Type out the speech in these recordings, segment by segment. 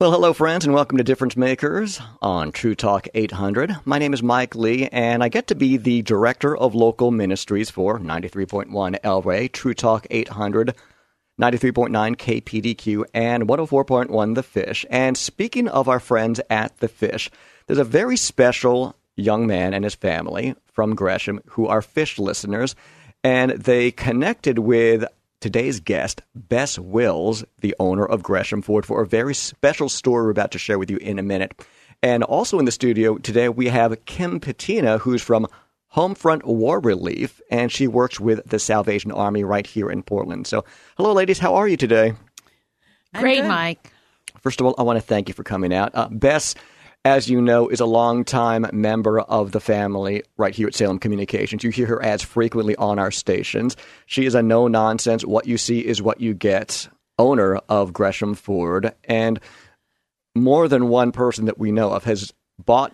Well, hello, friends, and welcome to Difference Makers on True Talk 800. My name is Mike Lee, and I get to be the director of local ministries for 93.1 Elway, True Talk 800, 93.9 KPDQ, and 104.1 The Fish. And speaking of our friends at The Fish, there's a very special young man and his family from Gresham who are fish listeners, and they connected with today's guest, Bess Wills, the owner of Gresham Ford, for a very special story we're about to share with you in a minute. And also in the studio today, we have Kim Patina, who's from Homefront War Relief, and she works with the Salvation Army right here in Portland. So, hello, ladies. How are you today? Great, Mike. First of all, I want to thank you for coming out. Uh, Bess, as you know, is a longtime member of the family right here at Salem Communications. You hear her ads frequently on our stations. She is a no nonsense, what you see is what you get owner of Gresham Ford. And more than one person that we know of has bought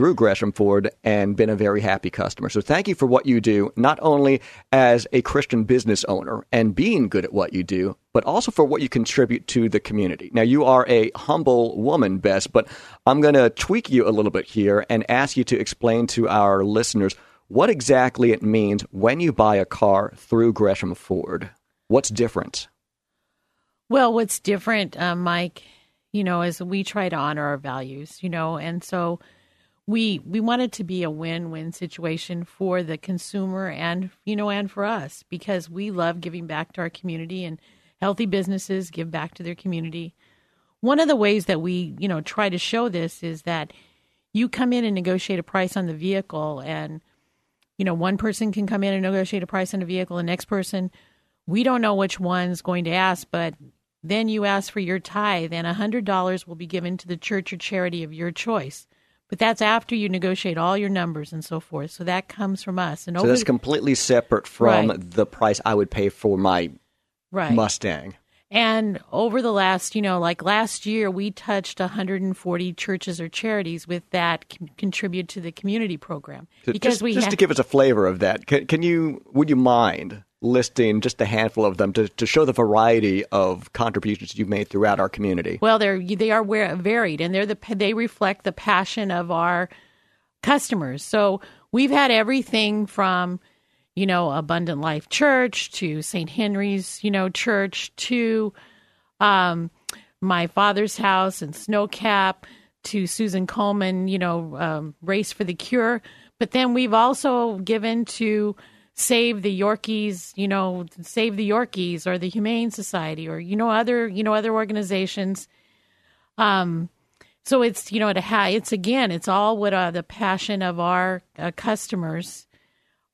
through Gresham Ford and been a very happy customer. So thank you for what you do, not only as a Christian business owner and being good at what you do, but also for what you contribute to the community. Now, you are a humble woman, Bess, but I'm going to tweak you a little bit here and ask you to explain to our listeners what exactly it means when you buy a car through Gresham Ford. What's different? Well, what's different, uh, Mike, you know, is we try to honor our values, you know, and so we we want it to be a win-win situation for the consumer and you know and for us because we love giving back to our community and healthy businesses give back to their community. One of the ways that we, you know, try to show this is that you come in and negotiate a price on the vehicle and you know, one person can come in and negotiate a price on a vehicle, the next person we don't know which one's going to ask, but then you ask for your tithe and a $100 will be given to the church or charity of your choice. But that's after you negotiate all your numbers and so forth. So that comes from us. And so that's completely separate from right. the price I would pay for my right. Mustang. And over the last, you know, like last year, we touched 140 churches or charities with that contribute to the community program. So because just, we just ha- to give us a flavor of that, can, can you? Would you mind listing just a handful of them to, to show the variety of contributions you've made throughout our community? Well, they're they are varied, and they're the they reflect the passion of our customers. So we've had everything from you know Abundant Life Church to St. Henry's you know Church to um, my father's house and Snowcap to Susan Komen you know, um, Race for the Cure. But then we've also given to save the Yorkies, you know, save the Yorkies or the Humane Society or you know other you know other organizations. Um, so it's you know it's again it's all what uh, the passion of our uh, customers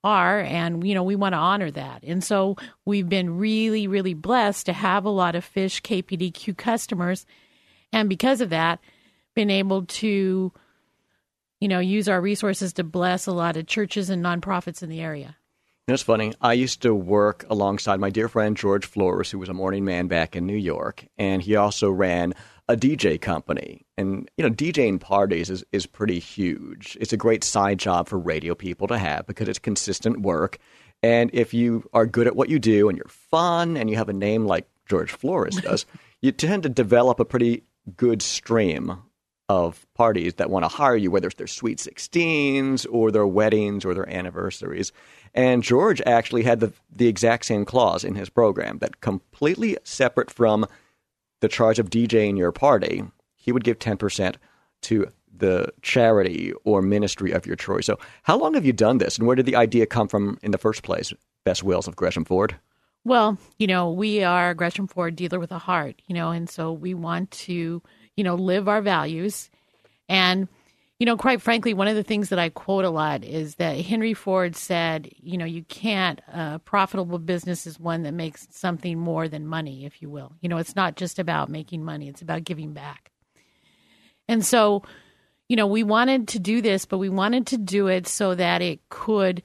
are, and you know we want to honor that. And so we've been really really blessed to have a lot of fish KPDQ customers, and because of that, been able to you know use our resources to bless a lot of churches and nonprofits in the area. It's funny. I used to work alongside my dear friend George Flores, who was a morning man back in New York, and he also ran a DJ company. And you know, DJing parties is is pretty huge. It's a great side job for radio people to have because it's consistent work. And if you are good at what you do and you're fun and you have a name like George Flores does, you tend to develop a pretty good stream of parties that want to hire you, whether it's their sweet 16s or their weddings or their anniversaries. And George actually had the, the exact same clause in his program that completely separate from the charge of DJing your party, he would give 10% to the charity or ministry of your choice. So, how long have you done this, and where did the idea come from in the first place? Bess Wills of Gresham Ford. Well, you know, we are Gresham Ford dealer with a heart, you know, and so we want to, you know, live our values. And you know, quite frankly, one of the things that I quote a lot is that Henry Ford said, you know, you can't, a profitable business is one that makes something more than money, if you will. You know, it's not just about making money, it's about giving back. And so, you know, we wanted to do this, but we wanted to do it so that it could,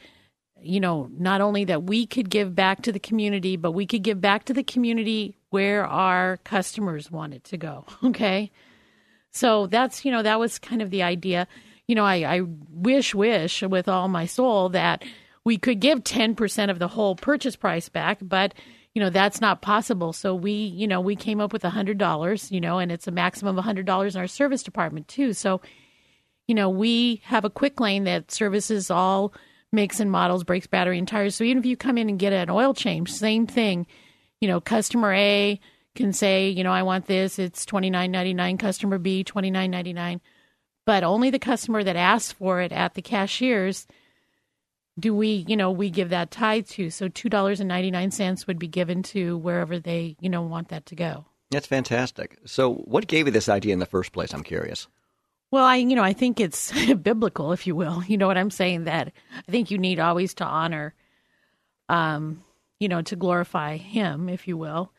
you know, not only that we could give back to the community, but we could give back to the community where our customers wanted to go. Okay. So that's, you know, that was kind of the idea. You know, I, I wish, wish with all my soul that we could give 10% of the whole purchase price back, but, you know, that's not possible. So we, you know, we came up with $100, you know, and it's a maximum of $100 in our service department too. So, you know, we have a quick lane that services all makes and models, brakes, battery, and tires. So even if you come in and get an oil change, same thing. You know, customer A can say, you know, I want this. It's twenty nine ninety nine. Customer B twenty nine ninety nine, but only the customer that asks for it at the cashiers do we, you know, we give that tithe to. So two dollars and ninety nine cents would be given to wherever they, you know, want that to go. That's fantastic. So, what gave you this idea in the first place? I'm curious. Well, I, you know, I think it's biblical, if you will. You know what I'm saying? That I think you need always to honor, um, you know, to glorify Him, if you will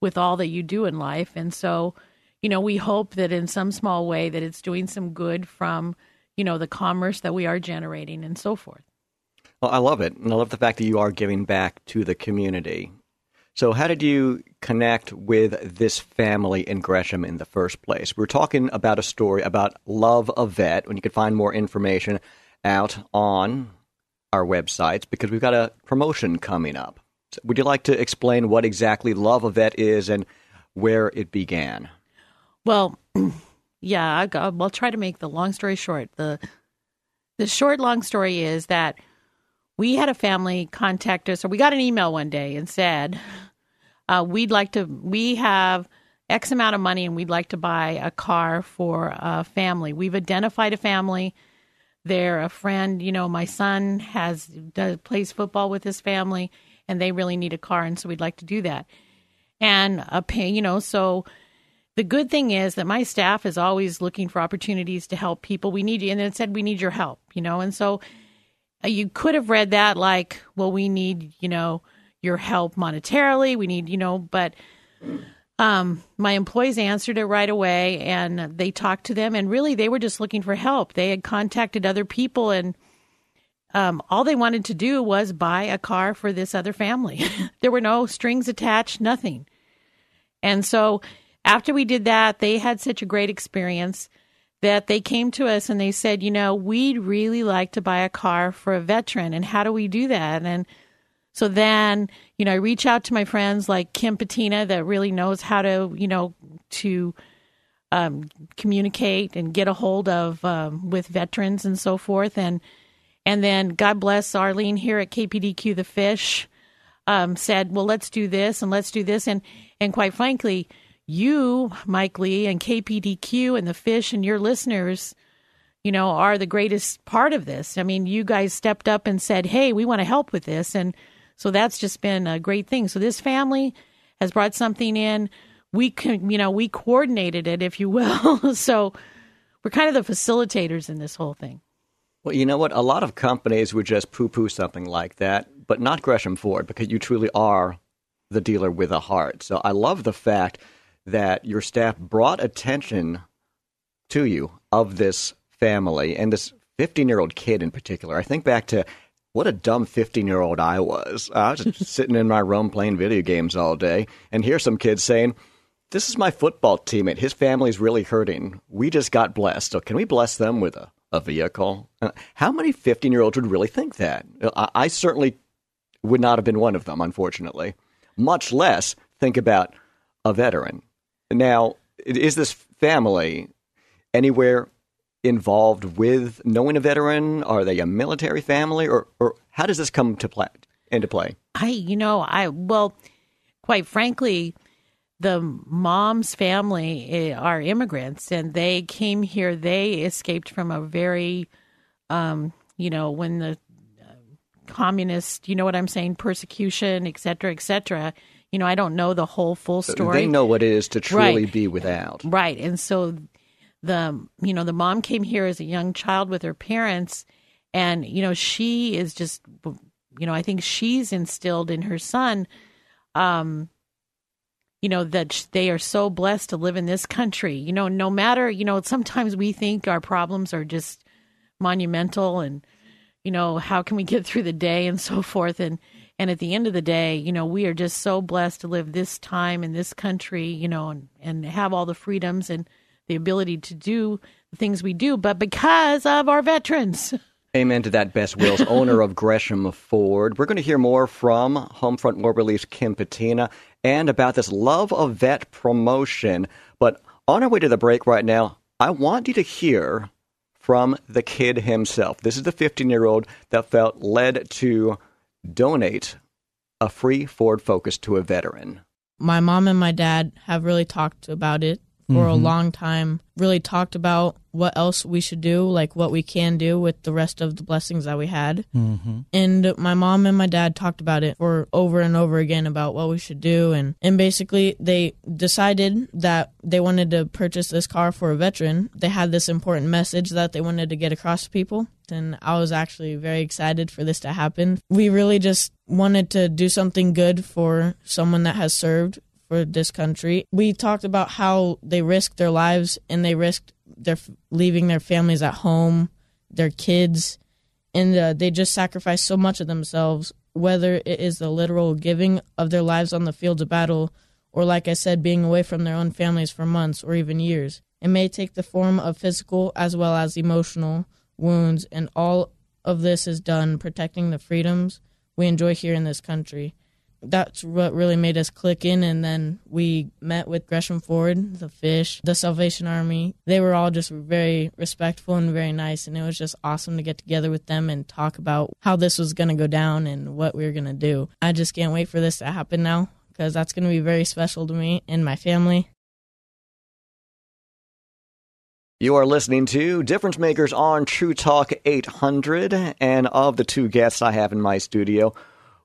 with all that you do in life. And so, you know, we hope that in some small way that it's doing some good from, you know, the commerce that we are generating and so forth. Well, I love it. And I love the fact that you are giving back to the community. So, how did you connect with this family in Gresham in the first place? We are talking about a story about Love a Vet, when you can find more information out on our websites because we've got a promotion coming up. Would you like to explain what exactly Love a Vet is and where it began? Well, yeah, I'll, I'll try to make the long story short. the The short long story is that we had a family contact us, or we got an email one day and said, uh, "We'd like to. We have." X amount of money and we'd like to buy a car for a family. We've identified a family. They're a friend. You know, my son has does, plays football with his family and they really need a car, and so we'd like to do that. And a pay, you know, so the good thing is that my staff is always looking for opportunities to help people. We need you, and it said we need your help, you know, and so uh, you could have read that like, well, we need, you know, your help monetarily. We need, you know, but um, my employees answered it right away, and they talked to them, and really they were just looking for help. They had contacted other people and um, all they wanted to do was buy a car for this other family. there were no strings attached, nothing. And so after we did that, they had such a great experience that they came to us and they said, you know, we'd really like to buy a car for a veteran. And how do we do that? And so then, you know, I reach out to my friends like Kim Patina that really knows how to, you know, to um, communicate and get a hold of um, with veterans and so forth. And and then God bless Arlene here at KPDQ The Fish um, said, well, let's do this and let's do this. And, and quite frankly, you, Mike Lee, and KPDQ and The Fish and your listeners, you know, are the greatest part of this. I mean, you guys stepped up and said, hey, we want to help with this. And so that's just been a great thing. So this family has brought something in. We can, you know, we coordinated it, if you will. so we're kind of the facilitators in this whole thing. Well, you know what? A lot of companies would just poo poo something like that, but not Gresham Ford because you truly are the dealer with a heart. So I love the fact that your staff brought attention to you of this family and this 15 year old kid in particular. I think back to what a dumb 15 year old I was. I was just sitting in my room playing video games all day, and here's some kids saying, This is my football teammate. His family's really hurting. We just got blessed. So can we bless them with a a vehicle. Uh, how many 15 year olds would really think that? I, I certainly would not have been one of them, unfortunately, much less think about a veteran. Now, is this family anywhere involved with knowing a veteran? Are they a military family, or, or how does this come to play, into play? I, you know, I well, quite frankly, the mom's family eh, are immigrants and they came here. They escaped from a very um, you know when the uh, communist you know what i'm saying persecution et cetera et cetera. You know i don't know the whole full story. they know what it is to truly right. be without. Right. And so the you know the mom came here as a young child with her parents and you know she is just you know i think she's instilled in her son um you know that they are so blessed to live in this country. You know no matter you know sometimes we think our problems are just monumental and you know how can we get through the day and so forth. And and at the end of the day you know we are just so blessed to live this time in this country you know and and have all the freedoms and the ability to do the things we do. But because of our veterans. Amen to that, Bess Wills, owner of Gresham Ford. We're going to hear more from Homefront War Relief's Kim Patina and about this Love a Vet promotion. But on our way to the break right now, I want you to hear from the kid himself. This is the 15 year old that felt led to donate a free Ford Focus to a veteran. My mom and my dad have really talked about it for mm-hmm. a long time, really talked about what else we should do, like what we can do with the rest of the blessings that we had. Mm-hmm. And my mom and my dad talked about it for over and over again about what we should do. And, and basically, they decided that they wanted to purchase this car for a veteran. They had this important message that they wanted to get across to people. And I was actually very excited for this to happen. We really just wanted to do something good for someone that has served for this country. We talked about how they risked their lives and they risked their leaving their families at home, their kids, and uh, they just sacrificed so much of themselves. Whether it is the literal giving of their lives on the fields of battle, or like I said, being away from their own families for months or even years. It may take the form of physical as well as emotional wounds, and all of this is done protecting the freedoms we enjoy here in this country that's what really made us click in. And then we met with Gresham Ford, the Fish, the Salvation Army. They were all just very respectful and very nice. And it was just awesome to get together with them and talk about how this was going to go down and what we were going to do. I just can't wait for this to happen now because that's going to be very special to me and my family. You are listening to Difference Makers on True Talk 800. And of the two guests I have in my studio,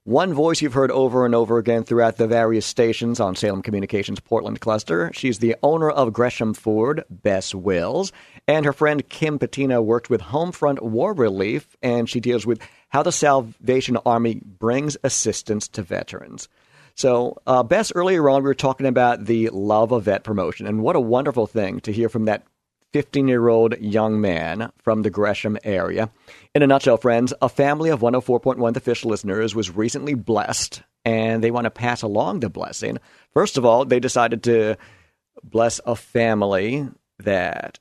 one voice you've heard over and over again throughout the various stations on Salem Communications Portland cluster. She's the owner of Gresham Ford, Bess Wills, and her friend Kim Patina worked with Homefront War Relief, and she deals with how the Salvation Army brings assistance to veterans. So, uh, Bess, earlier on, we were talking about the Love a Vet promotion, and what a wonderful thing to hear from that 15 year old young man from the Gresham area. In a nutshell, friends, a family of 104.1 The Fish listeners was recently blessed, and they want to pass along the blessing. First of all, they decided to bless a family that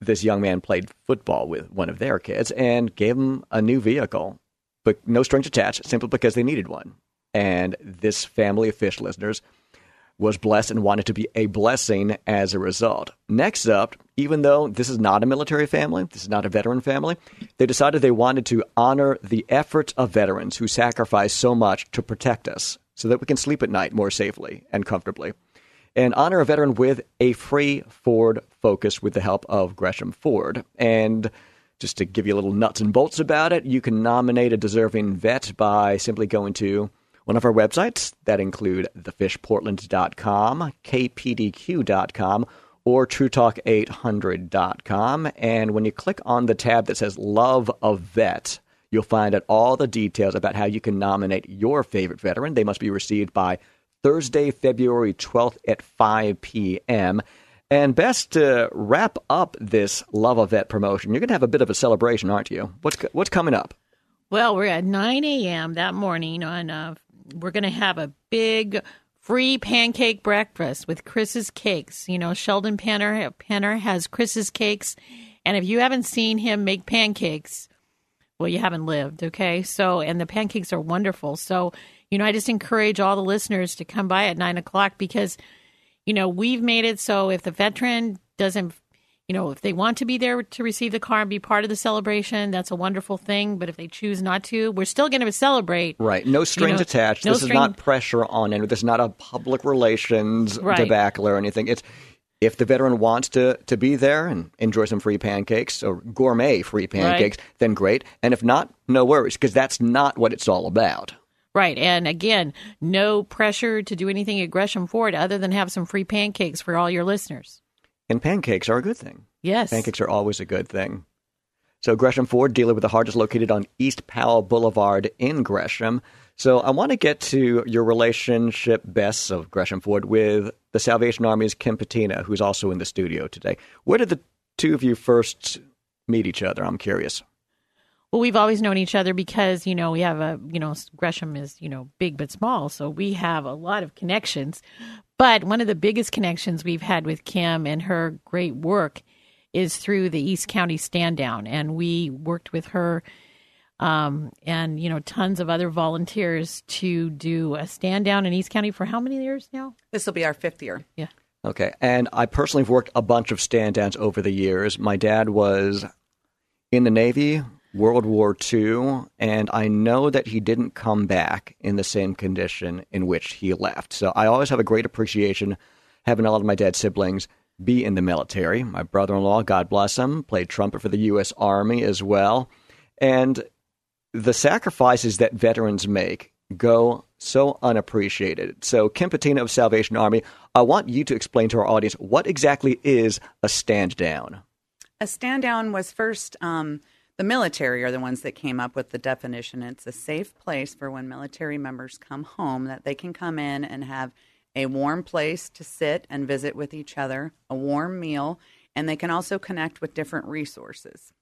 this young man played football with one of their kids and gave him a new vehicle, but no strings attached, simply because they needed one. And this family of fish listeners was blessed and wanted to be a blessing as a result. Next up, even though this is not a military family, this is not a veteran family, they decided they wanted to honor the efforts of veterans who sacrificed so much to protect us so that we can sleep at night more safely and comfortably. And honor a veteran with a free Ford Focus with the help of Gresham Ford. And just to give you a little nuts and bolts about it, you can nominate a deserving vet by simply going to one of our websites that include thefishportland.com, kpdq.com, or truetalk800.com. And when you click on the tab that says Love a Vet, you'll find out all the details about how you can nominate your favorite veteran. They must be received by Thursday, February 12th at 5 p.m. And Bess to wrap up this Love a Vet promotion, you're going to have a bit of a celebration, aren't you? What's what's coming up? Well, we're at 9 a.m. that morning on uh, we're going to have a big free pancake breakfast with Chris's Cakes. You know, Sheldon Penner, Penner has Chris's Cakes. And if you haven't seen him make pancakes, well, you haven't lived, okay? So, and the pancakes are wonderful. So, you know, I just encourage all the listeners to come by at nine o'clock because, you know, we've made it so if the veteran doesn't you know, if they want to be there to receive the car and be part of the celebration, that's a wonderful thing. But if they choose not to, we're still going to celebrate. Right. No strings you know, attached. No this string... is not pressure on anyone. This is not a public relations right. debacle or anything. It's if the veteran wants to, to be there and enjoy some free pancakes or gourmet free pancakes, right. then great. And if not, no worries, because that's not what it's all about. Right. And again, no pressure to do anything at Gresham Ford other than have some free pancakes for all your listeners. And pancakes are a good thing. Yes. Pancakes are always a good thing. So Gresham Ford, dealer with the heart, is located on East Powell Boulevard in Gresham. So I want to get to your relationship, Bess of Gresham Ford, with the Salvation Army's Kim Patina, who's also in the studio today. Where did the two of you first meet each other? I'm curious. Well, we've always known each other because, you know, we have a, you know, Gresham is, you know, big but small. So we have a lot of connections. But one of the biggest connections we've had with Kim and her great work is through the East County Stand Down. And we worked with her um, and, you know, tons of other volunteers to do a stand down in East County for how many years now? This will be our fifth year. Yeah. Okay. And I personally have worked a bunch of stand downs over the years. My dad was in the Navy, World War II, and I know that he didn't come back in the same condition in which he left. So I always have a great appreciation having a lot of my dad's siblings be in the military. My brother in law, God bless him, played trumpet for the U.S. Army as well. And the sacrifices that veterans make go so unappreciated. So, Kim Patina of Salvation Army, I want you to explain to our audience what exactly is a stand down. A stand down was first, um, the military are the ones that came up with the definition. It's a safe place for when military members come home that they can come in and have a warm place to sit and visit with each other, a warm meal, and they can also connect with different resources.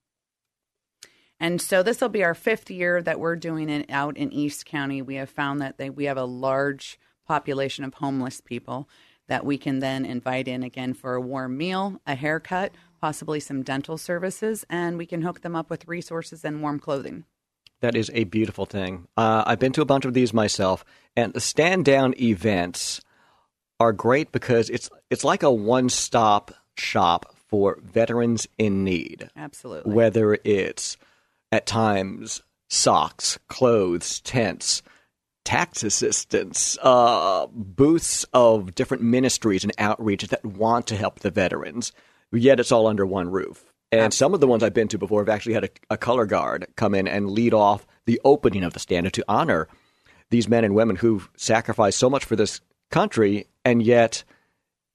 And so this will be our fifth year that we're doing it out in East County. We have found that they, we have a large population of homeless people that we can then invite in again for a warm meal, a haircut, possibly some dental services, and we can hook them up with resources and warm clothing. That is a beautiful thing. Uh, I've been to a bunch of these myself, and the stand down events are great because it's it's like a one stop shop for veterans in need. Absolutely. Whether it's at times socks, clothes, tents, tax assistance, uh, booths of different ministries and outreaches that want to help the veterans. Yet it's all under one roof. And some of the ones I've been to before have actually had a, a color guard come in and lead off the opening of the stand to honor these men and women who've sacrificed so much for this country, and yet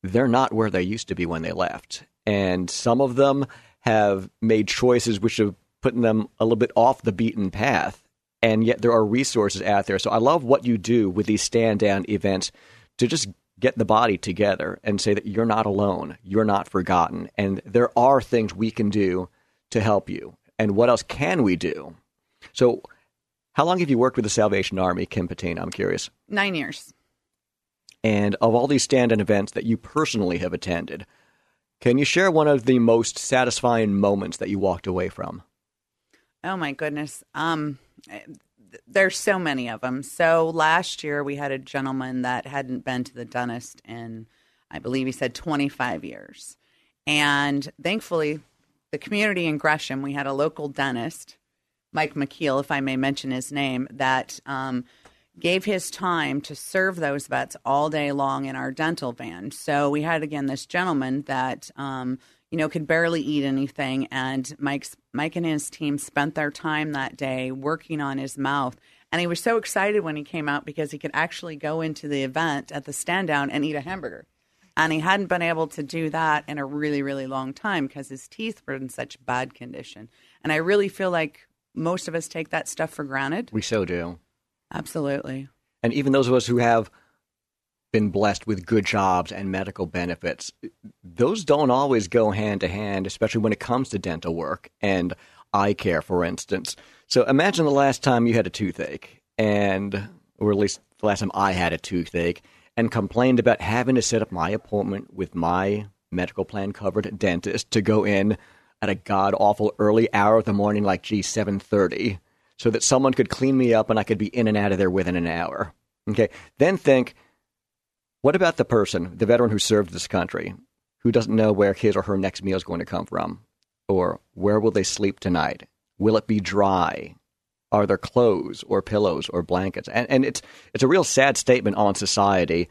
they're not where they used to be when they left. And some of them have made choices which have put them a little bit off the beaten path. And yet there are resources out there. So I love what you do with these stand down events to just get the body together and say that you're not alone, you're not forgotten, and there are things we can do to help you. And what else can we do? So, how long have you worked with the Salvation Army, Kim Patina? I'm curious. Nine years. And of all these stand in events that you personally have attended, can you share one of the most satisfying moments that you walked away from? Oh my goodness. Um, there's so many of them. So last year we had a gentleman that hadn't been to the dentist in, I believe he said 25 years. And thankfully, the community in Gresham, we had a local dentist, Mike McKeel, if I may mention his name, that um, gave his time to serve those vets all day long in our dental van. So we had again this gentleman that um, you know could barely eat anything, and Mike's Mike and his team spent their time that day working on his mouth. And he was so excited when he came out because he could actually go into the event at the stand down and eat a hamburger. And he hadn't been able to do that in a really, really long time because his teeth were in such bad condition. And I really feel like most of us take that stuff for granted. We so do. Absolutely. And even those of us who have been blessed with good jobs and medical benefits, those don't always go hand to hand, especially when it comes to dental work and eye care, for instance. So imagine the last time you had a toothache, and, or at least the last time I had a toothache, and complained about having to set up my appointment with my medical plan covered dentist to go in at a god awful early hour of the morning, like gee, seven thirty, so that someone could clean me up and I could be in and out of there within an hour. Okay, then think, what about the person, the veteran who served this country, who doesn't know where his or her next meal is going to come from, or where will they sleep tonight? Will it be dry? Are there clothes or pillows or blankets? And, and it's it's a real sad statement on society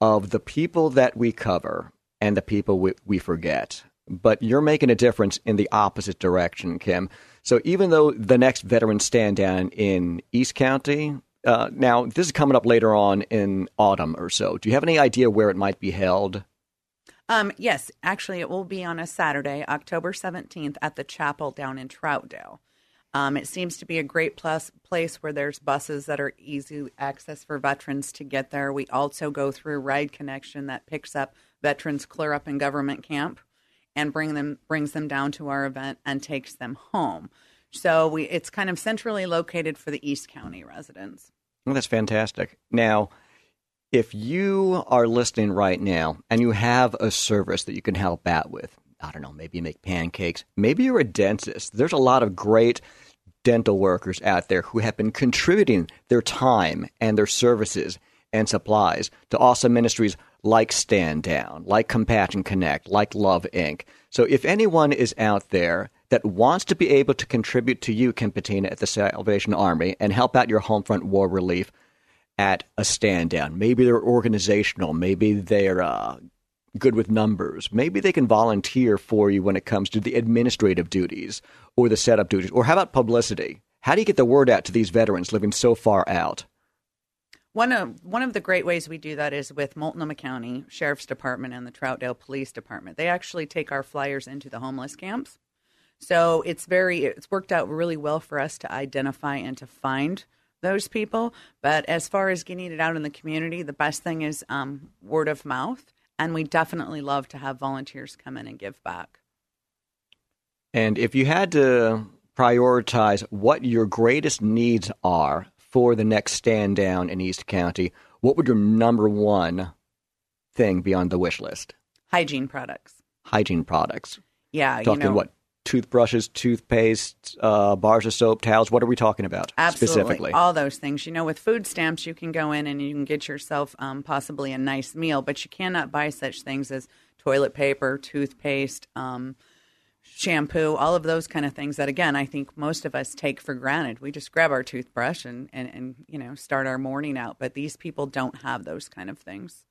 of the people that we cover and the people we, we forget. But you're making a difference in the opposite direction, Kim. So even though the next veteran stand down in East County, uh, now this is coming up later on in autumn or so. Do you have any idea where it might be held? Um, yes, actually, it will be on a Saturday, October 17th, at the chapel down in Troutdale. Um, it seems to be a great plus, place where there's buses that are easy access for veterans to get there. We also go through Ride Connection that picks up veterans clear up in Government Camp and bring them brings them down to our event and takes them home. So we it's kind of centrally located for the East County residents. Well, that's fantastic. Now, if you are listening right now and you have a service that you can help out with, I don't know, maybe you make pancakes, maybe you're a dentist. There's a lot of great dental workers out there who have been contributing their time and their services and supplies to awesome ministries like Stand Down, like Compassion Connect, like Love Inc. So if anyone is out there that wants to be able to contribute to you, Kim Patina, at the Salvation Army and help out your home front war relief at a stand down, maybe they're organizational, maybe they're uh, good with numbers. Maybe they can volunteer for you when it comes to the administrative duties or the setup duties. Or how about publicity? How do you get the word out to these veterans living so far out? One of one of the great ways we do that is with Multnomah County Sheriff's Department and the Troutdale Police Department. They actually take our flyers into the homeless camps. So it's very it's worked out really well for us to identify and to find those people. But as far as getting it out in the community, the best thing is um, word of mouth and we definitely love to have volunteers come in and give back. And if you had to prioritize what your greatest needs are for the next stand down in East County, what would your number one thing be on the wish list? Hygiene products. Hygiene products. Yeah, talking you know, what toothbrushes, toothpaste, uh, bars of soap, towels. What are we talking about Absolutely. specifically? All those things. You know, with food stamps, you can go in and you can get yourself um, possibly a nice meal, but you cannot buy such things as toilet paper, toothpaste, um, shampoo, all of those kind of things that, again, I think most of us take for granted. We just grab our toothbrush and, and, and you know, start our morning out, but these people don't have those kind of things.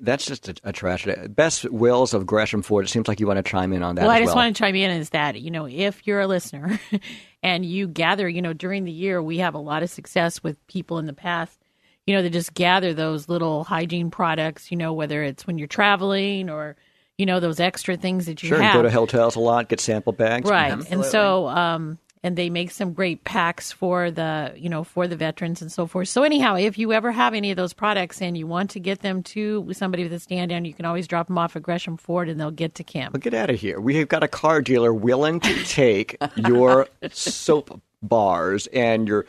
That's just a, a tragedy. Bess Wills of Gresham Ford. It seems like you want to chime in on that. Well, I just well. want to chime in is that you know if you're a listener and you gather, you know, during the year we have a lot of success with people in the past, you know, they just gather those little hygiene products. You know, whether it's when you're traveling or you know those extra things that you Sure, have. Sure, go to hotels a lot, get sample bags. right Absolutely. and so um and they make some great packs for the you know for the veterans and so forth so anyhow if you ever have any of those products and you want to get them to somebody with a stand down you can always drop them off at gresham ford and they'll get to kim Well, get out of here. We've got a car dealer willing to take your soap bars and your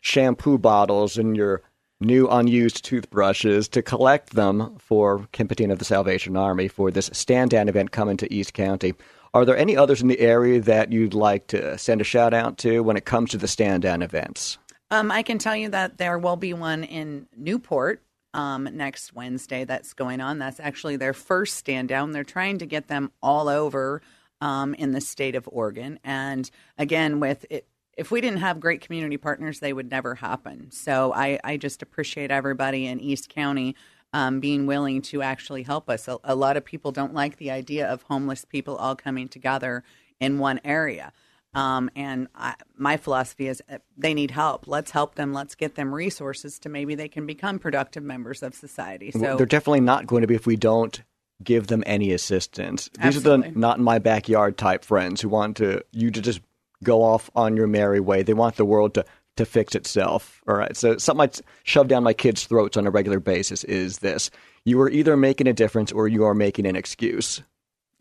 shampoo bottles and your new unused toothbrushes to collect them for Kim Patina of the Salvation Army for this stand down event coming to East County. Are there any others in the area that you'd like to send a shout out to when it comes to the stand down events? Um, I can tell you that there will be one in Newport um, next Wednesday that's going on. That's actually their first stand down. They're trying to get them all over um, in the state of Oregon. And again, with it, if we didn't have great community partners, they would never happen. So I, I just appreciate everybody in East County um, being willing to actually help us. A, a lot of people don't like the idea of homeless people all coming together in one area. Um, and I, my philosophy is uh, they need help. Let's help them. Let's get them resources to maybe they can become productive members of society. So They're definitely not going to be if we don't give them any assistance. These are the not in my backyard type friends who want to you to just go off on your merry way. They want the world to to fix itself. All right. So something I shove down my kids' throats on a regular basis is this: you are either making a difference or you are making an excuse.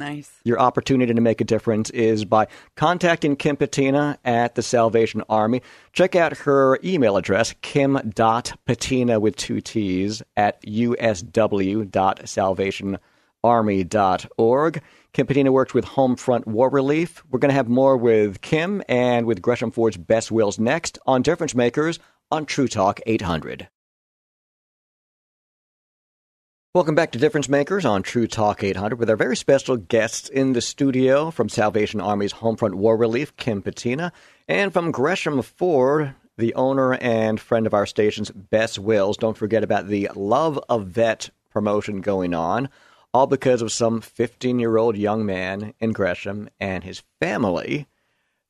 nice. Your opportunity to make a difference is by contacting Kim Patina at the Salvation Army. Check out her email address, kim.patina with two T's at usw.salvationarmy.org. Kim Patina works with Homefront War Relief. We're going to have more with Kim and with Gresham Ford's Bess Wills next on Difference Makers on True Talk 800. Welcome back to Difference Makers on True Talk 800 with our very special guests in the studio from Salvation Army's Homefront War Relief, Kim Patina, and from Gresham Ford, the owner and friend of our station's Best Wills. Don't forget about the Love a Vet promotion going on, all because of some 15 year old young man in Gresham and his family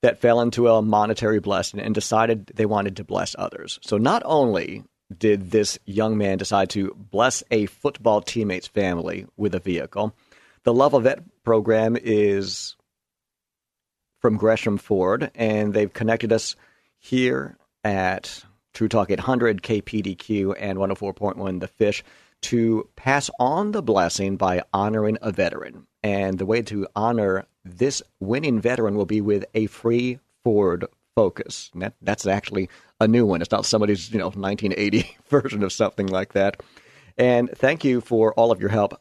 that fell into a monetary blessing and decided they wanted to bless others. So not only did this young man decide to bless a football teammate's family with a vehicle. The Love a Vet program is from Gresham Ford, and they've connected us here at True Talk 800, KPDQ, and 104.1 The Fish to pass on the blessing by honoring a veteran. And the way to honor this winning veteran will be with a free Ford Focus. That, that's actually a new one. It's not somebody's you know 1980 version of something like that. And thank you for all of your help,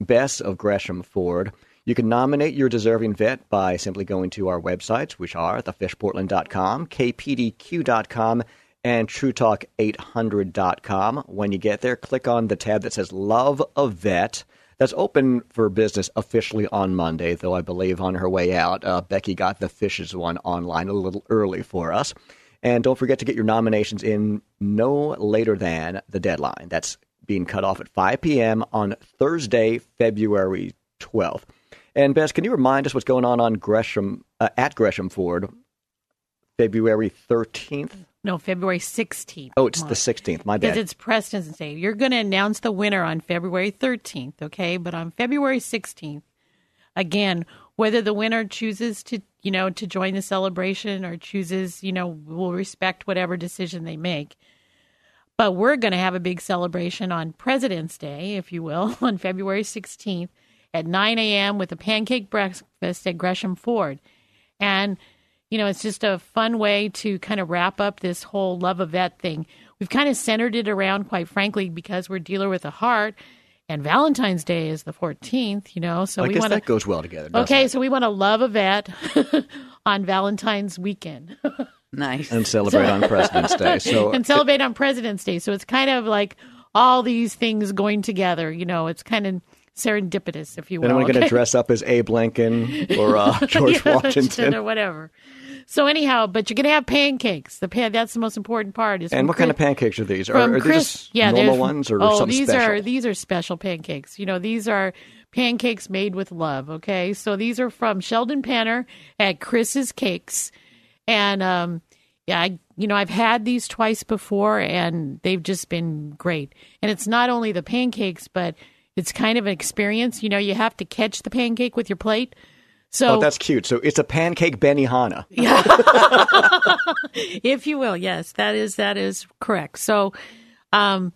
Bess of Gresham Ford. You can nominate your deserving vet by simply going to our websites, which are thefishportland.com, kpdq.com, and truetalk800.com. When you get there, click on the tab that says Love a Vet. That's open for business officially on Monday, though I believe on her way out, uh, Becky got the fishes one online a little early for us. And don't forget to get your nominations in no later than the deadline. That's being cut off at 5 p.m. on Thursday, February 12th. And Bess, can you remind us what's going on on Gresham uh, at Gresham Ford, February 13th? No, February 16th. Oh, it's the 16th. My bad. Because it's President's Day. You're going to announce the winner on February 13th, okay? But on February 16th, again, whether the winner chooses to, you know, to join the celebration or chooses, you know, we'll respect whatever decision they make. But we're going to have a big celebration on President's Day, if you will, on February 16th at 9 a.m. with a pancake breakfast at Gresham Ford. And, you know, it's just a fun way to kind of wrap up this whole love a vet thing. We've kind of centered it around, quite frankly, because we're dealer with a heart, and Valentine's Day is the 14th, you know, so I we guess want that goes well together. Okay, it? so we want to love a vet on Valentine's weekend. Nice. and celebrate on President's Day. So and celebrate on President's Day. So it's kind of like all these things going together. You know, it's kind of serendipitous, if you will. anyone going to dress up as Abe Lincoln or uh, George Yeah, Washington? or whatever. So anyhow, but you're gonna have pancakes. The pan that's the most important part. Is And what kind of pancakes are these? Are, from are they Chris? just yeah, normal ones or oh, these special? are these are special pancakes. You know, these are pancakes made with love. Okay, so these are from Sheldon Panner at Chris's Cakes, and um, yeah, I, you know, I've had these twice before, and they've just been great. And it's not only the pancakes, but it's kind of an experience. You know, you have to catch the pancake with your plate. So Oh, that's cute. So it's a pancake Benihana. Yeah. if you will. Yes, that is that is correct. So, um,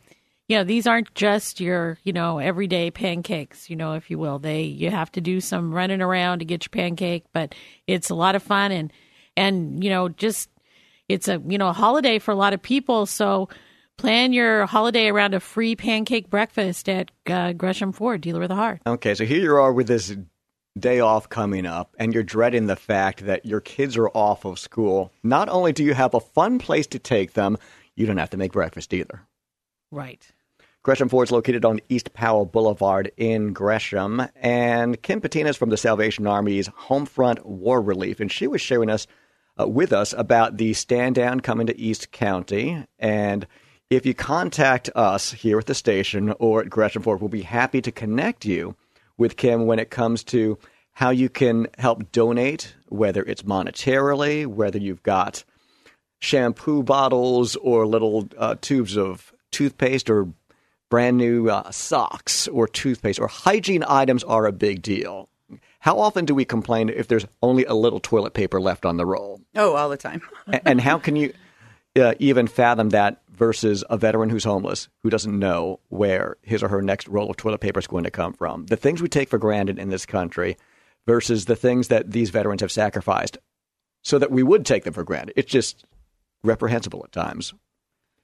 you know, these aren't just your you know everyday pancakes. You know, if you will, they you have to do some running around to get your pancake, but it's a lot of fun and and you know just it's a you know a holiday for a lot of people. So. Plan your holiday around a free pancake breakfast at uh, Gresham Ford, dealer of the heart. Okay, so here you are with this day off coming up, and you're dreading the fact that your kids are off of school. Not only do you have a fun place to take them, you don't have to make breakfast either. Right. Gresham Ford is located on East Powell Boulevard in Gresham. And Kim Patina is from the Salvation Army's Homefront War Relief, and she was sharing us uh, with us about the stand down coming to East County. And if you contact us here at the station or at Gresham Ford, we'll be happy to connect you with Kim when it comes to how you can help donate, whether it's monetarily, whether you've got shampoo bottles or little uh, tubes of toothpaste or brand new uh, socks or toothpaste or hygiene items are a big deal. How often do we complain if there's only a little toilet paper left on the roll? Oh, all the time. And how can you uh, even fathom that versus a veteran who's homeless who doesn't know where his or her next roll of toilet paper is going to come from? The things we take for granted in this country versus the things that these veterans have sacrificed so that we would take them for granted. It's just reprehensible at times.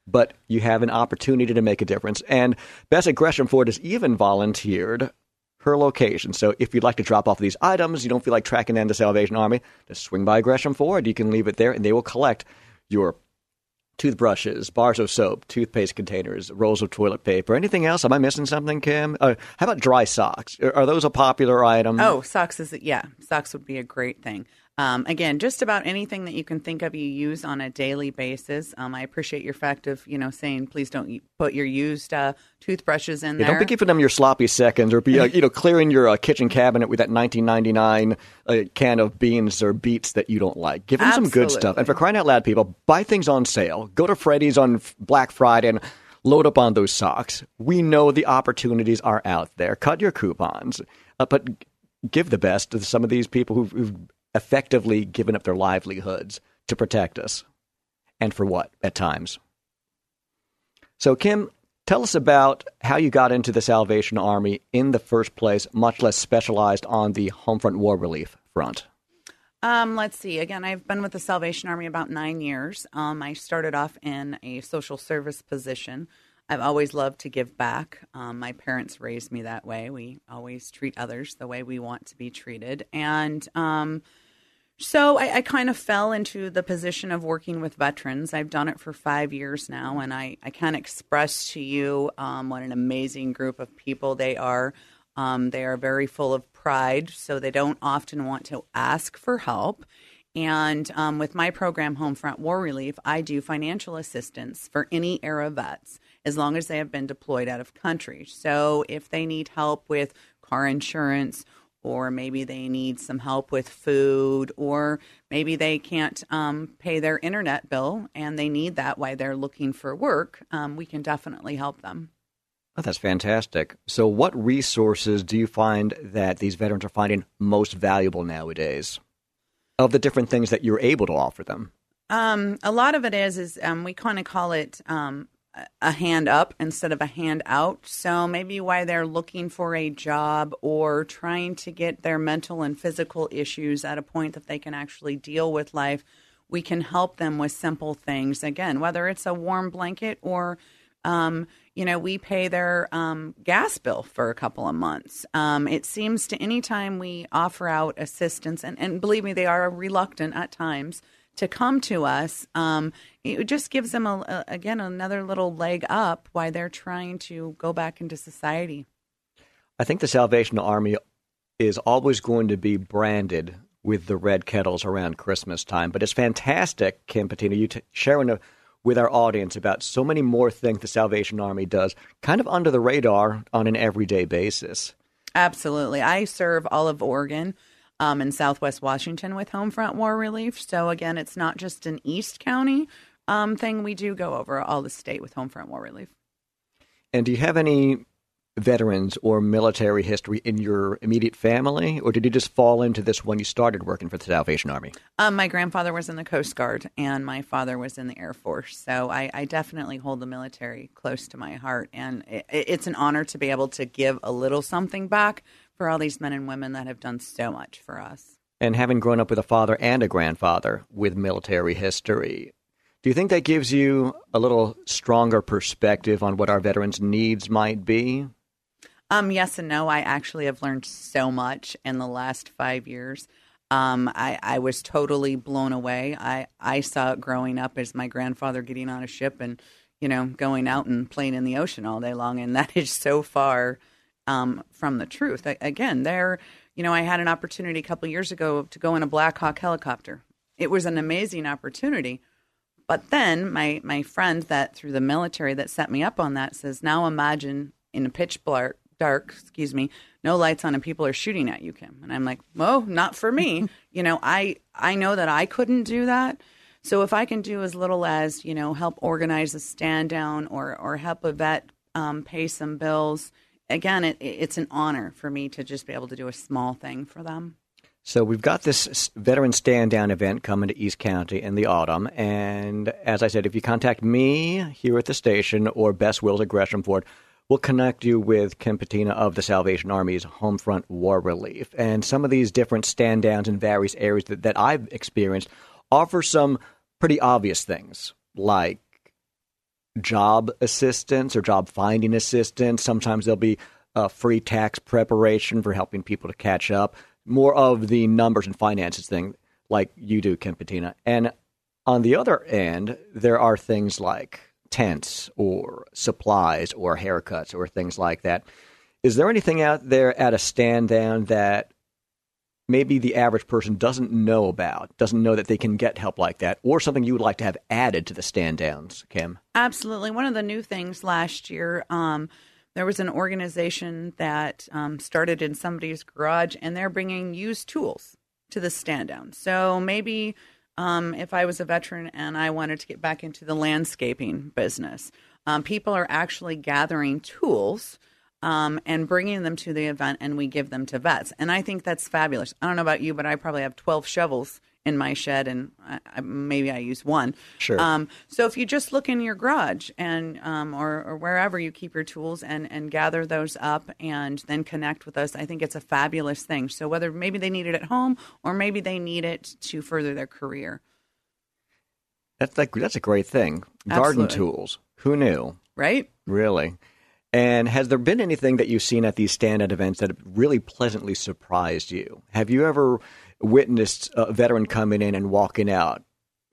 But you have an opportunity to make a difference. And Bess at Gresham Ford has even volunteered her location. So if you'd like to drop off these items, you don't feel like tracking down the Salvation Army, just swing by Gresham Ford. You can leave it there, and they will collect your toothbrushes, bars of soap, toothpaste containers, rolls of toilet paper. Anything else? Am I missing something, Kim? Uh, how about dry socks? Are, those a popular item? Oh, socks is yeah, socks would be a great thing. Um, again, just about anything that you can think of you use on a daily basis. Um, I appreciate your fact of you know saying please don't put your used uh, toothbrushes in Yeah, there. don't be giving them your sloppy seconds, or be uh, you know clearing your uh, kitchen cabinet with that 1999 uh, can of beans or beets that you don't like. Give them some good stuff. And for crying out loud, people, buy things on sale. Go to Freddy's on Black Friday and load up on those socks. We know the opportunities are out there. Cut your coupons, uh, but give the best to some of these people who've, who've effectively given up their livelihoods to protect us. And for what at times? So, Kim, tell us about how you got into the Salvation Army in the first place, much less specialized on the Homefront War Relief front. Um, let's see. Again, I've been with the Salvation Army about nine years. Um, I started off in a social service position. I've always loved to give back. Um, my parents raised me that way. We always treat others the way we want to be treated. And um, so I, I, kind of fell into the position of working with veterans. I've done it for five years now, and I, I can't express to you um, what an amazing group of people they are. Um, they are very full of pride, so they don't often want to ask for help. And um, with my program, Homefront War Relief, I do financial assistance for any era vets as long as they have been deployed out of country. So if they need help with car insurance, or maybe they need some help with food, or maybe they can't um, pay their internet bill and they need that while they're looking for work, um, we can definitely help them. Oh, that's fantastic. So, what resources do you find that these veterans are finding most valuable nowadays of the different things that you're able to offer them? Um, a lot of it is is um, we kind of call it um, a hand up instead of a hand out. So maybe why they're looking for a job or trying to get their mental and physical issues at a point that they can actually deal with life, we can help them with simple things. Again, whether it's a warm blanket or um, you know, we pay their um, gas bill for a couple of months. Um, it seems to anytime we offer out assistance, and, and believe me, they are reluctant at times to come to us. Um, it just gives them, a, a, again, another little leg up while they're trying to go back into society. I think the Salvation Army is always going to be branded with the red kettles around Christmas time, but it's fantastic, Kim Patina, you t- sharing a with our audience about so many more things the Salvation Army does, kind of under the radar on an everyday basis. Absolutely. I serve all of Oregon um, and Southwest Washington with Homefront War Relief. So, again, it's not just an East County um, thing. We do go over all the state with Homefront War Relief. And do you have any veterans or military history in your immediate family, or did you just fall into this when you started working for the Salvation Army? Um, my grandfather was in the Coast Guard, and my father was in the Air Force. So I, I definitely hold the military close to my heart, and it, it's an honor to be able to give a little something back for all these men and women that have done so much for us. And having grown up with a father and a grandfather with military history, do you think that gives you a little stronger perspective on what our veterans' needs might be? Um, yes and no. I actually have learned so much in the last five years. Um, I, I was totally blown away. I, I saw it growing up as my grandfather getting on a ship and, you know, going out and playing in the ocean all day long. And that is so far um, from the truth. I, again, there, you know, I had an opportunity a couple years ago to go in a Black Hawk helicopter. It was an amazing opportunity. But then my, my friend that through the military that set me up on that says, now imagine in a pitch black, dark, excuse me, no lights on and people are shooting at you, Kim. And I'm like, "Oh, not for me." you know, I I know that I couldn't do that. So if I can do as little as, you know, help organize a stand down or or help a vet um, pay some bills, again, it, it's an honor for me to just be able to do a small thing for them. So we've got this veteran stand down event coming to East County in the autumn, and as I said, if you contact me here at the station or Bess Wills at Gresham Ford, We'll connect you with Kim Patina of the Salvation Army's Homefront War Relief. And some of these different stand downs in various areas that, that I've experienced offer some pretty obvious things like job assistance or job finding assistance. Sometimes there'll be a free tax preparation for helping people to catch up. More of the numbers and finances thing, like you do, Kim Patina. And on the other end, there are things like tents or supplies or haircuts or things like that. Is there anything out there at a stand down that maybe the average person doesn't know about, doesn't know that they can get help like that, or something you would like to have added to the stand downs, Kim? Absolutely. One of the new things last year, um, there was an organization that um, started in somebody's garage, and they're bringing used tools to the stand down. So maybe um, if I was a veteran and I wanted to get back into the landscaping business. Um, people are actually gathering tools um, and bringing them to the event, and we give them to vets. And I think that's fabulous. I don't know about you, but I probably have 12 shovels in my shed, and I, I, maybe I use one. Sure. Um, so if you just look in your garage and um, or, or wherever you keep your tools and and gather those up and then connect with us, I think it's a fabulous thing. So whether maybe they need it at home or maybe they need it to further their career. That's like that's a great thing. Garden Absolutely. tools. Who knew? Right? Really. And has there been anything that you've seen at these stand-up events that really pleasantly surprised you? Have you ever witnessed a veteran coming in and walking out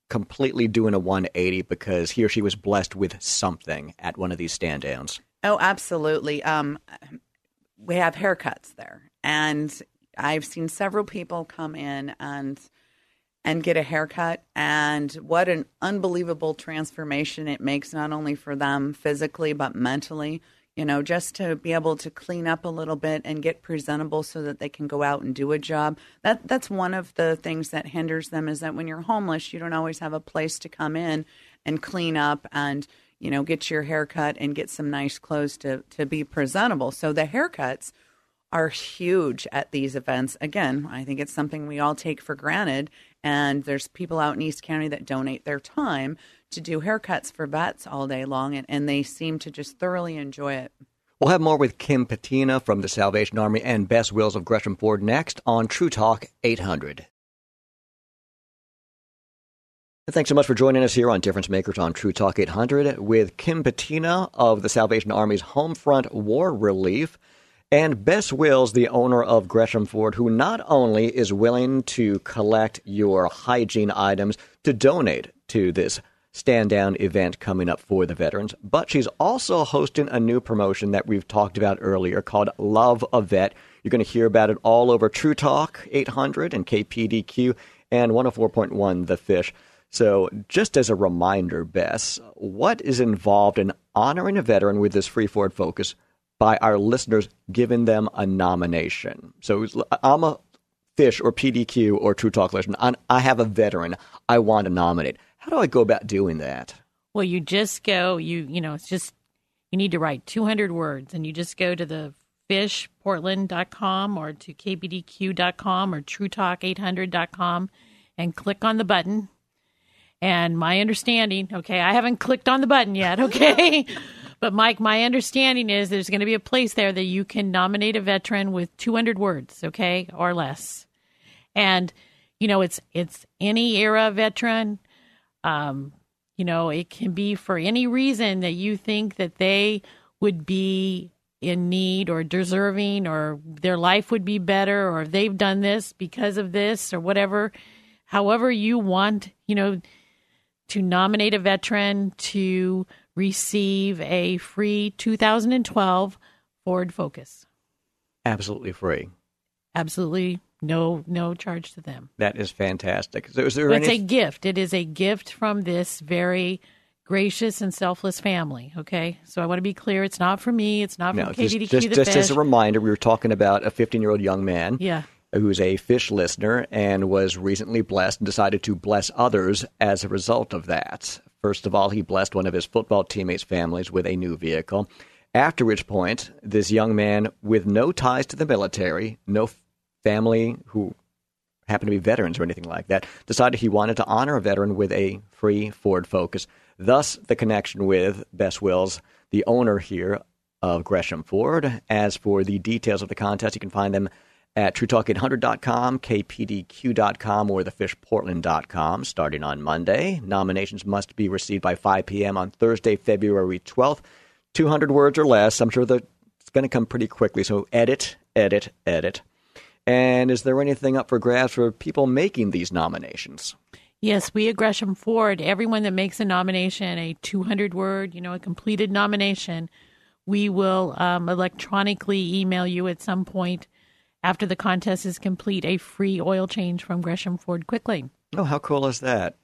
completely doing a 180 because he or she was blessed with something at one of these stand downs? Oh, absolutely. Um, we have haircuts there, and I've seen several people come in and and get a haircut, and what an unbelievable transformation it makes not only for them physically but mentally. You know, just to be able to clean up a little bit and get presentable so that they can go out and do a job. That that's one of the things that hinders them is that when you're homeless, you don't always have a place to come in and clean up and you know get your haircut and get some nice clothes to to be presentable. So the haircuts are huge at these events. Again, I think it's something we all take for granted. And there's people out in East County that donate their time to do haircuts for vets all day long, and, and they seem to just thoroughly enjoy it. We'll have more with Kim Patina from the Salvation Army and Bess Wills of Gresham Ford next on True Talk 800. Thanks so much for joining us here on Difference Makers on True Talk 800 with Kim Patina of the Salvation Army's Homefront War Relief and Bess Wills, the owner of Gresham Ford, who not only is willing to collect your hygiene items to donate to this stand down event coming up for the veterans, but she's also hosting a new promotion that we've talked about earlier called Love a Vet. You're going to hear about it all over True Talk 800 and KPDQ and 104.1 The Fish. So, just as a reminder, Bess, what is involved in honoring a veteran with this free Ford focus by our listeners giving them a nomination? So, I'm a Fish or PDQ or True Talk listener. I have a veteran I want to nominate. How do I go about doing that? Well, you just go, you you know, it's just you need to write 200 words and you just go to the fishportland.com or to kpdq.com or truetalk800.com and click on the button. And my understanding, okay, I haven't clicked on the button yet, okay? but Mike, my understanding is there's going to be a place there that you can nominate a veteran with 200 words, okay, or less. And you know, it's it's any era veteran, um, you know, it can be for any reason that you think that they would be in need or deserving or their life would be better or they've done this because of this or whatever. However, you want, you know, to nominate a veteran to receive a free 2012 Ford Focus. Absolutely free. Absolutely no no charge to them. That is fantastic. So is there It's a gift. It is a gift from this very gracious and selfless family. Okay, so I want to be clear. It's not for me. It's not no, from just, KPDQ just, the just as a reminder, we were talking about a 15 year old young man yeah, who's a fish listener and was recently blessed and decided to bless others as a result of that. First of all, he blessed one of his football teammates' families with a new vehicle. After which point, this young man with no ties to the military, no family who happened to be veterans or anything like that, decided he wanted to honor a veteran with a free Ford Focus. Thus, the connection with Bess Wills, the owner here of Gresham Ford. As for the details of the contest, you can find them at TrueTalk800.com, KPDQ.com, or TheFishPortland.com starting on Monday. Nominations must be received by 5 p.m. on Thursday, February 12th. 200 words or less. I'm sure that it's going to come pretty quickly. So edit, edit, edit. And is there anything up for grabs for people making these nominations? yes, we at Gresham Ford. Everyone that makes a nomination, a 200 word, you know, a completed nomination, we will um, electronically email you at some point after the contest is complete a free oil change from Gresham Ford Quick Lane. Oh, how cool is that?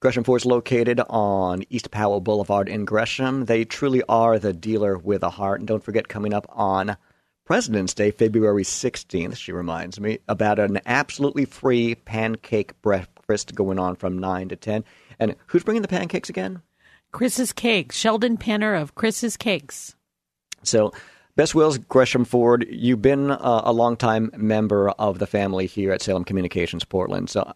Gresham Ford is located on East Powell Boulevard in Gresham. They truly are the dealer with a heart. And don't forget, coming up on President's Day, February 16th, she reminds me, about an absolutely free pancake breakfast going on from 9 to 10. And who's bringing the pancakes again? Chris's Cakes, Sheldon Penner of Chris's Cakes. So, Bess Wills, Gresham Ford, you've been uh, a longtime member of the family here at Salem Communications Portland. So,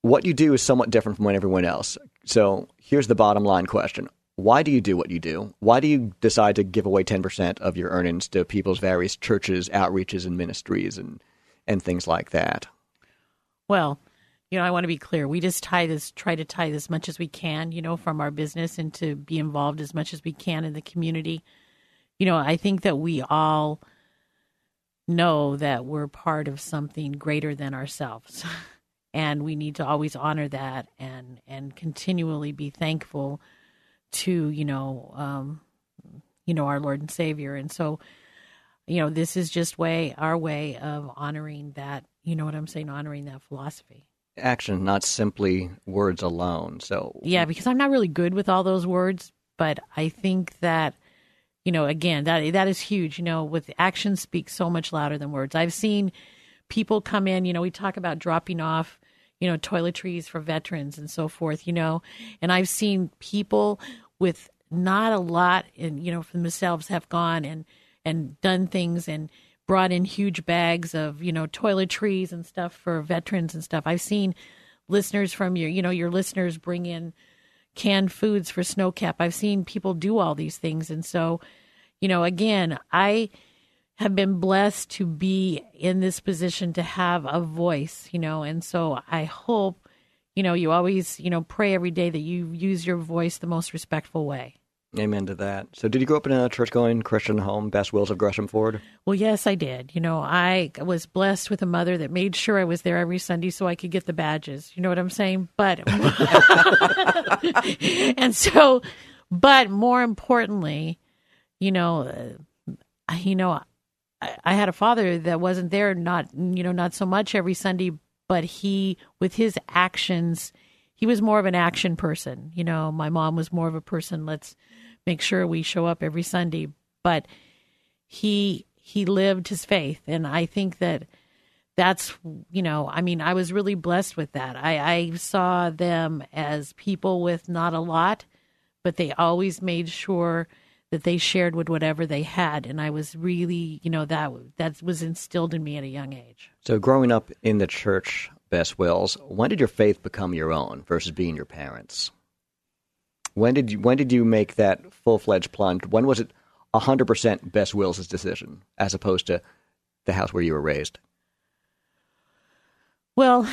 what you do is somewhat different from everyone else. So, here's the bottom line question Why do you do what you do? Why do you decide to give away 10% of your earnings to people's various churches, outreaches, and ministries and, and things like that? Well, you know, I want to be clear. We just tie this, try to tie as much as we can, you know, from our business and to be involved as much as we can in the community. You know, I think that we all know that we're part of something greater than ourselves. and we need to always honor that and and continually be thankful to, you know, um, you know, our Lord and Savior. And so, you know, this is just way our way of honoring that, you know what I'm saying, honoring that philosophy action, not simply words alone. So yeah, because I'm not really good with all those words, but I think that you know, again, that that is huge. You know, with actions speak so much louder than words. I've seen people come in. You know, we talk about dropping off, you know, toiletries for veterans and so forth. You know, and I've seen people with not a lot, and you know, for themselves have gone and and done things and brought in huge bags of you know toiletries and stuff for veterans and stuff. I've seen listeners from your you know your listeners bring in canned foods for snowcap. I've seen people do all these things, and so you know again I have been blessed to be in this position to have a voice, you know, and so I hope you know you always you know pray every day that you use your voice the most respectful way. Amen to that. So, did you grow up in a church going Christian home, Bess Wills of Gresham Ford? Well, yes, I did. You know, I was blessed with a mother that made sure I was there every Sunday so I could get the badges. You know what I'm saying? But, and so, but more importantly, you know, uh, you know, I, had a father that wasn't there, not, you know, not so much every Sunday, but he, with his actions, he was more of an action person. You know, my mom was more of a person, let's, make sure we show up every Sunday. But he he lived his faith, and I think that that's you know I mean I was really blessed with that. I, I saw them as people with not a lot, but they always made sure that they shared with whatever they had, and I was really you know that that was instilled in me at a young age. So growing up in the church, Bess Wills, when did your faith become your own versus being your parents'? When did you when did you make that full fledged plunge? When was it hundred percent Bess Wills' decision as opposed to the house where you were raised? Well,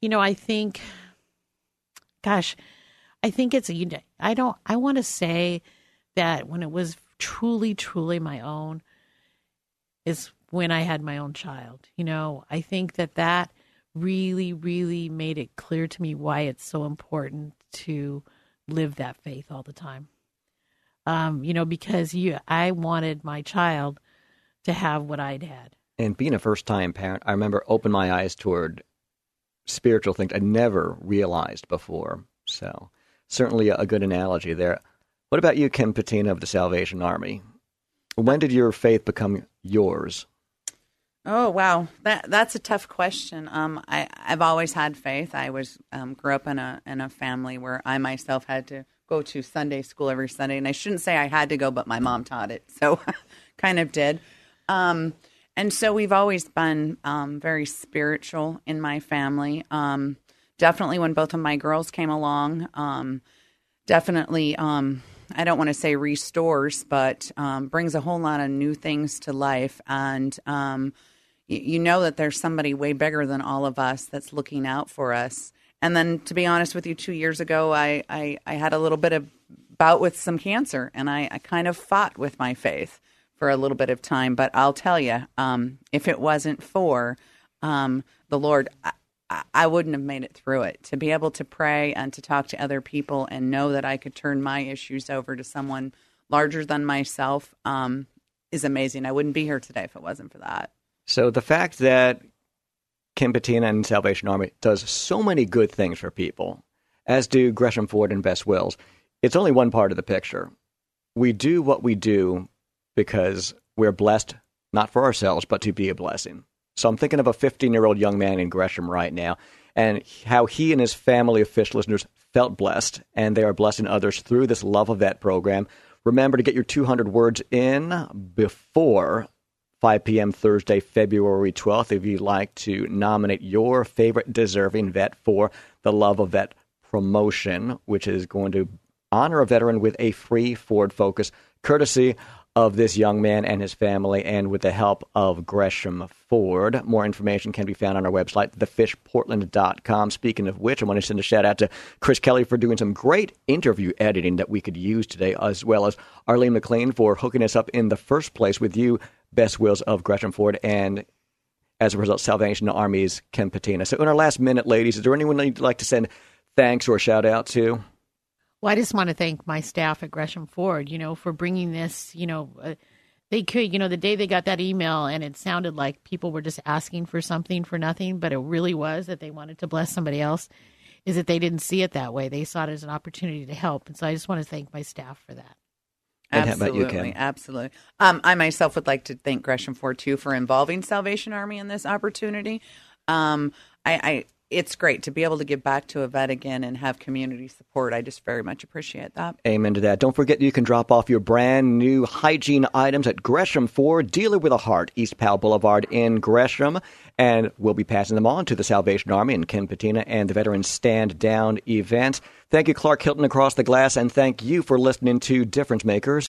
you know, I think, gosh, I think it's you know, I don't I want to say that when it was truly truly my own is when I had my own child. You know, I think that that really really made it clear to me why it's so important to live that faith all the time. Um, you know, because you, I wanted my child to have what I'd had. And being a first time parent, I remember opened my eyes toward spiritual things I never realized before. So certainly a, a good analogy there. What about you, Kim Patina of the Salvation Army? When did your faith become yours? Oh wow, that that's a tough question. Um, I I've always had faith. I was um, grew up in a in a family where I myself had to go to Sunday school every Sunday, and I shouldn't say I had to go, but my mom taught it, so kind of did. Um, and so we've always been um, very spiritual in my family. Um, definitely when both of my girls came along, um, definitely. I don't want to say restores, but um, brings a whole lot of new things to life. And um, you know that there's somebody way bigger than all of us that's looking out for us. And then, to be honest with you, two years ago, I, I, I had a little bit of bout with some cancer, and I, I, kind of fought with my faith for a little bit of time. But I'll tell you, um, if it wasn't for um, the Lord, I, I wouldn't have made it through it. To be able to pray and to talk to other people and know that I could turn my issues over to someone larger than myself um, is amazing. I wouldn't be here today if it wasn't for that. So the fact that Kim Patina and Salvation Army does so many good things for people, as do Gresham Ford and Bess Wills, it's only one part of the picture. We do what we do because we're blessed not for ourselves, but to be a blessing. So I'm thinking of a 15 year old young man in Gresham right now, and how he and his family of fish listeners felt blessed, and they are blessing others through this Love a Vet program. Remember to get your 200 words in before 5 p.m. Thursday, February 12th, if you'd like to nominate your favorite deserving vet for the Love a Vet promotion, which is going to honor a veteran with a free Ford Focus, courtesy of this young man and his family, and with the help of Gresham Ford. More information can be found on our website, thefishportland.com. Speaking of which, I want to send a shout out to Chris Kelly for doing some great interview editing that we could use today, as well as Arlene McLean for hooking us up in the first place with you, Bess Wills of Gresham Ford, and as a result, Salvation Army's Kim Patina. So, in our last minute, ladies, is there anyone you'd like to send thanks or shout out to? Well, I just want to thank my staff at Gresham Ford, you know, for bringing this, you know, uh, they could, you know, the day they got that email and it sounded like people were just asking for something for nothing, but it really was that they wanted to bless somebody else, is that they didn't see it that way. They saw it as an opportunity to help. And so I just want to thank my staff for that. And how about absolutely, you, Kim? absolutely. Um, I myself would like to thank Gresham Ford too for involving Salvation Army in this opportunity. Um, I, I, it's great to be able to give back to a vet again and have community support. I just very much appreciate that. Amen to that. Don't forget you can drop off your brand new hygiene items at Gresham Ford, Dealer with a Heart, East Powell Boulevard in Gresham. And we'll be passing them on to the Salvation Army and Kim Patina and the Veterans Stand Down event. Thank you, Clark Hilton, across the glass, and thank you for listening to Difference Makers.